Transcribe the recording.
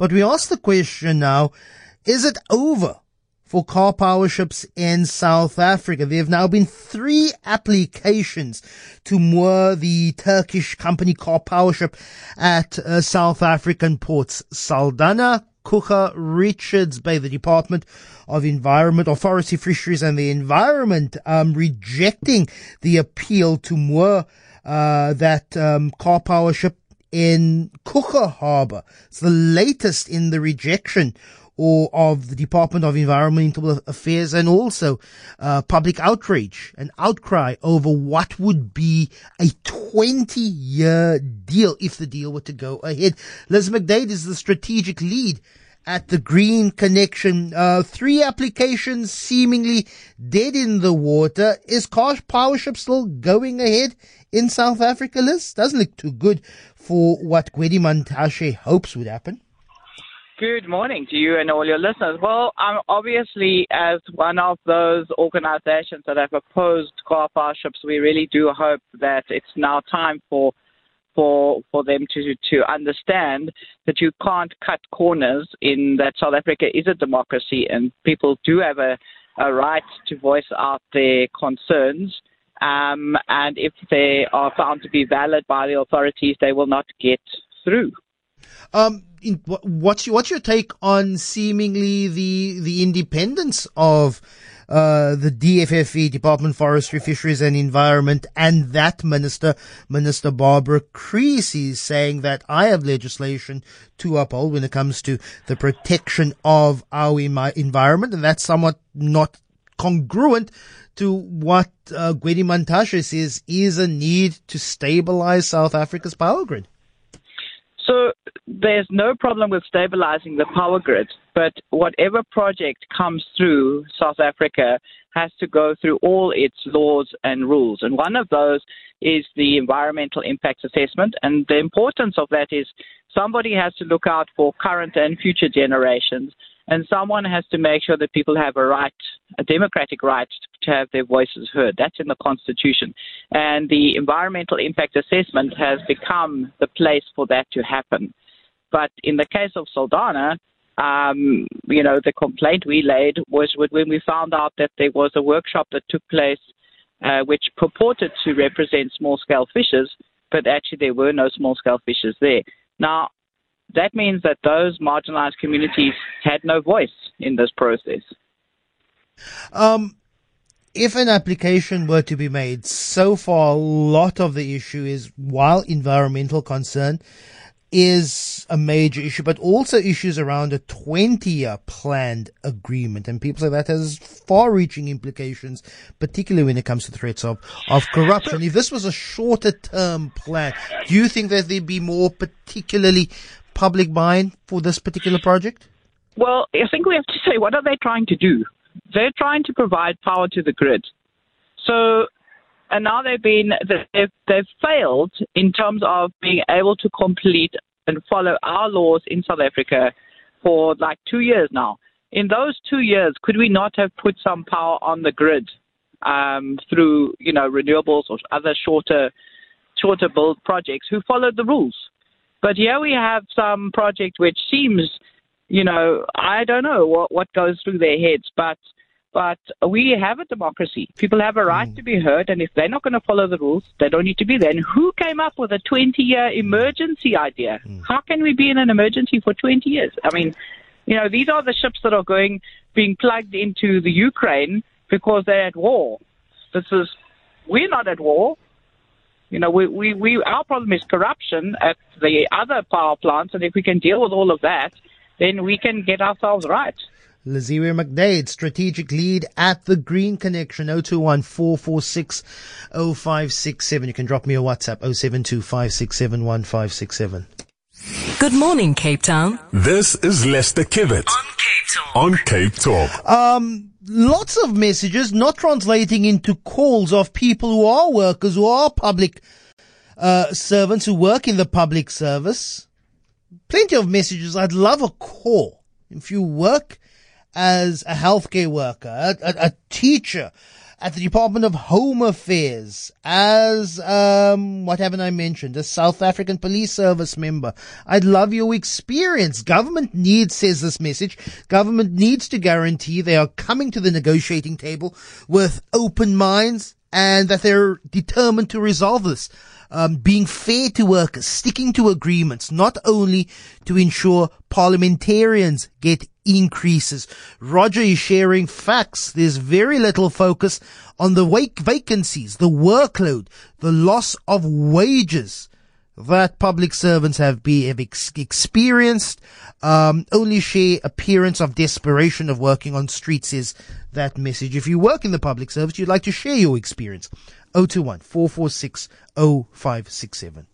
But we ask the question now, is it over for Karpowerships in South Africa? There have now been three applications to moor the Turkish company Karpowership at uh, South African ports. Saldanha, Coega, Richards Bay, the Department of Environment or Forestry, Fisheries and the Environment, um, rejecting the appeal to moor uh, that um, Karpowership in Coega Harbour. It's the latest in the rejection or of the Department of Environmental Affairs and also uh, public outrage and outcry over what would be a 20 year deal if the deal were to go ahead. Liz McDaid is the strategic lead at the Green Connection. Uh, three applications seemingly dead in the water. Is Powership still going ahead in South Africa, Liz? Doesn't look too good for what Gwede Mantashe hopes would happen. Good morning to you and all your listeners. Well, I'm obviously, as one of those organizations that have opposed car ships, we really do hope that it's now time for for for them to to understand that you can't cut corners in that South Africa is a democracy and people do have a, a right to voice out their concerns. Um, and if they are found to be valid by the authorities, they will not get through. Um, in, what's your, what's your take on seemingly the the independence of uh, the DFFE, Department of Forestry, Fisheries and Environment, and that minister, Minister Barbara Creecy, saying that I have legislation to uphold when it comes to the protection of our environment, and that's somewhat not congruent to what uh, Gwede Mantashe says is a need to stabilize South Africa's power grid. There's no problem with stabilizing the power grid, but whatever project comes through South Africa has to go through all its laws and rules. And one of those is the environmental impact assessment. And the importance of that is somebody has to look out for current and future generations and someone has to make sure that people have a right, a democratic right to have their voices heard. That's in the Constitution. And the environmental impact assessment has become the place for that to happen. But in the case of Saldanha, um, you know, the complaint we laid was when we found out that there was a workshop that took place uh, which purported to represent small scale fishers, but actually there were no small scale fishers there. Now, that means that those marginalized communities had no voice in this process. Um, if an application were to be made, so far a lot of the issue is while environmental concern is a major issue, but also issues around a 20 year planned agreement. And people say that has far reaching implications, particularly when it comes to threats of, of corruption. If this was a shorter term plan, do you think that there'd be more particularly public buy-in for this particular project? Well, I think we have to say, what are they trying to do? They're trying to provide power to the grid. So, and now they've been, they've, they've failed in terms of being able to complete and follow our laws in South Africa for like two years now. In those two years, could we not have put some power on the grid um, through, you know, renewables or other shorter, shorter build projects who followed the rules? But here we have some project which seems, you know, I don't know what, what goes through their heads, but but we have a democracy. People have a right mm. to be heard, and if they're not going to follow the rules, they don't need to be there. And who came up with a 20 year emergency idea? Mm. How can we be in an emergency for 20 years? I mean, you know, these are the ships that are going, being plugged into the Ukraine because they're at war. This is, we're not at war. You know, we, we, we, our problem is corruption at the other power plants, and if we can deal with all of that, then we can get ourselves right. Liziwe McDaid, strategic lead at the Green Connection, 021 446 0567. You can drop me a WhatsApp, 072 567 Good morning, Cape Town. This is Lester Kiewit on Cape Talk. On Cape Talk. Um, lots of messages not translating into calls of people who are workers, who are public uh, servants, who work in the public service. Plenty of messages. I'd love a call. If you work as a healthcare worker, a, a, a teacher, at the Department of Home Affairs as, um, what haven't I mentioned? A South African police service member. I'd love your experience. Government needs, says this message, government needs to guarantee they are coming to the negotiating table with open minds and that they're determined to resolve this. Um, being fair to workers, sticking to agreements, not only to ensure parliamentarians get increases. Roger is sharing facts. There's very little focus on the vacancies, the workload, the loss of wages that public servants have, be, have ex- experienced. Um, only share appearance of desperation of working on streets is that message. If you work in the public service, you'd like to share your experience. 021 446 0567.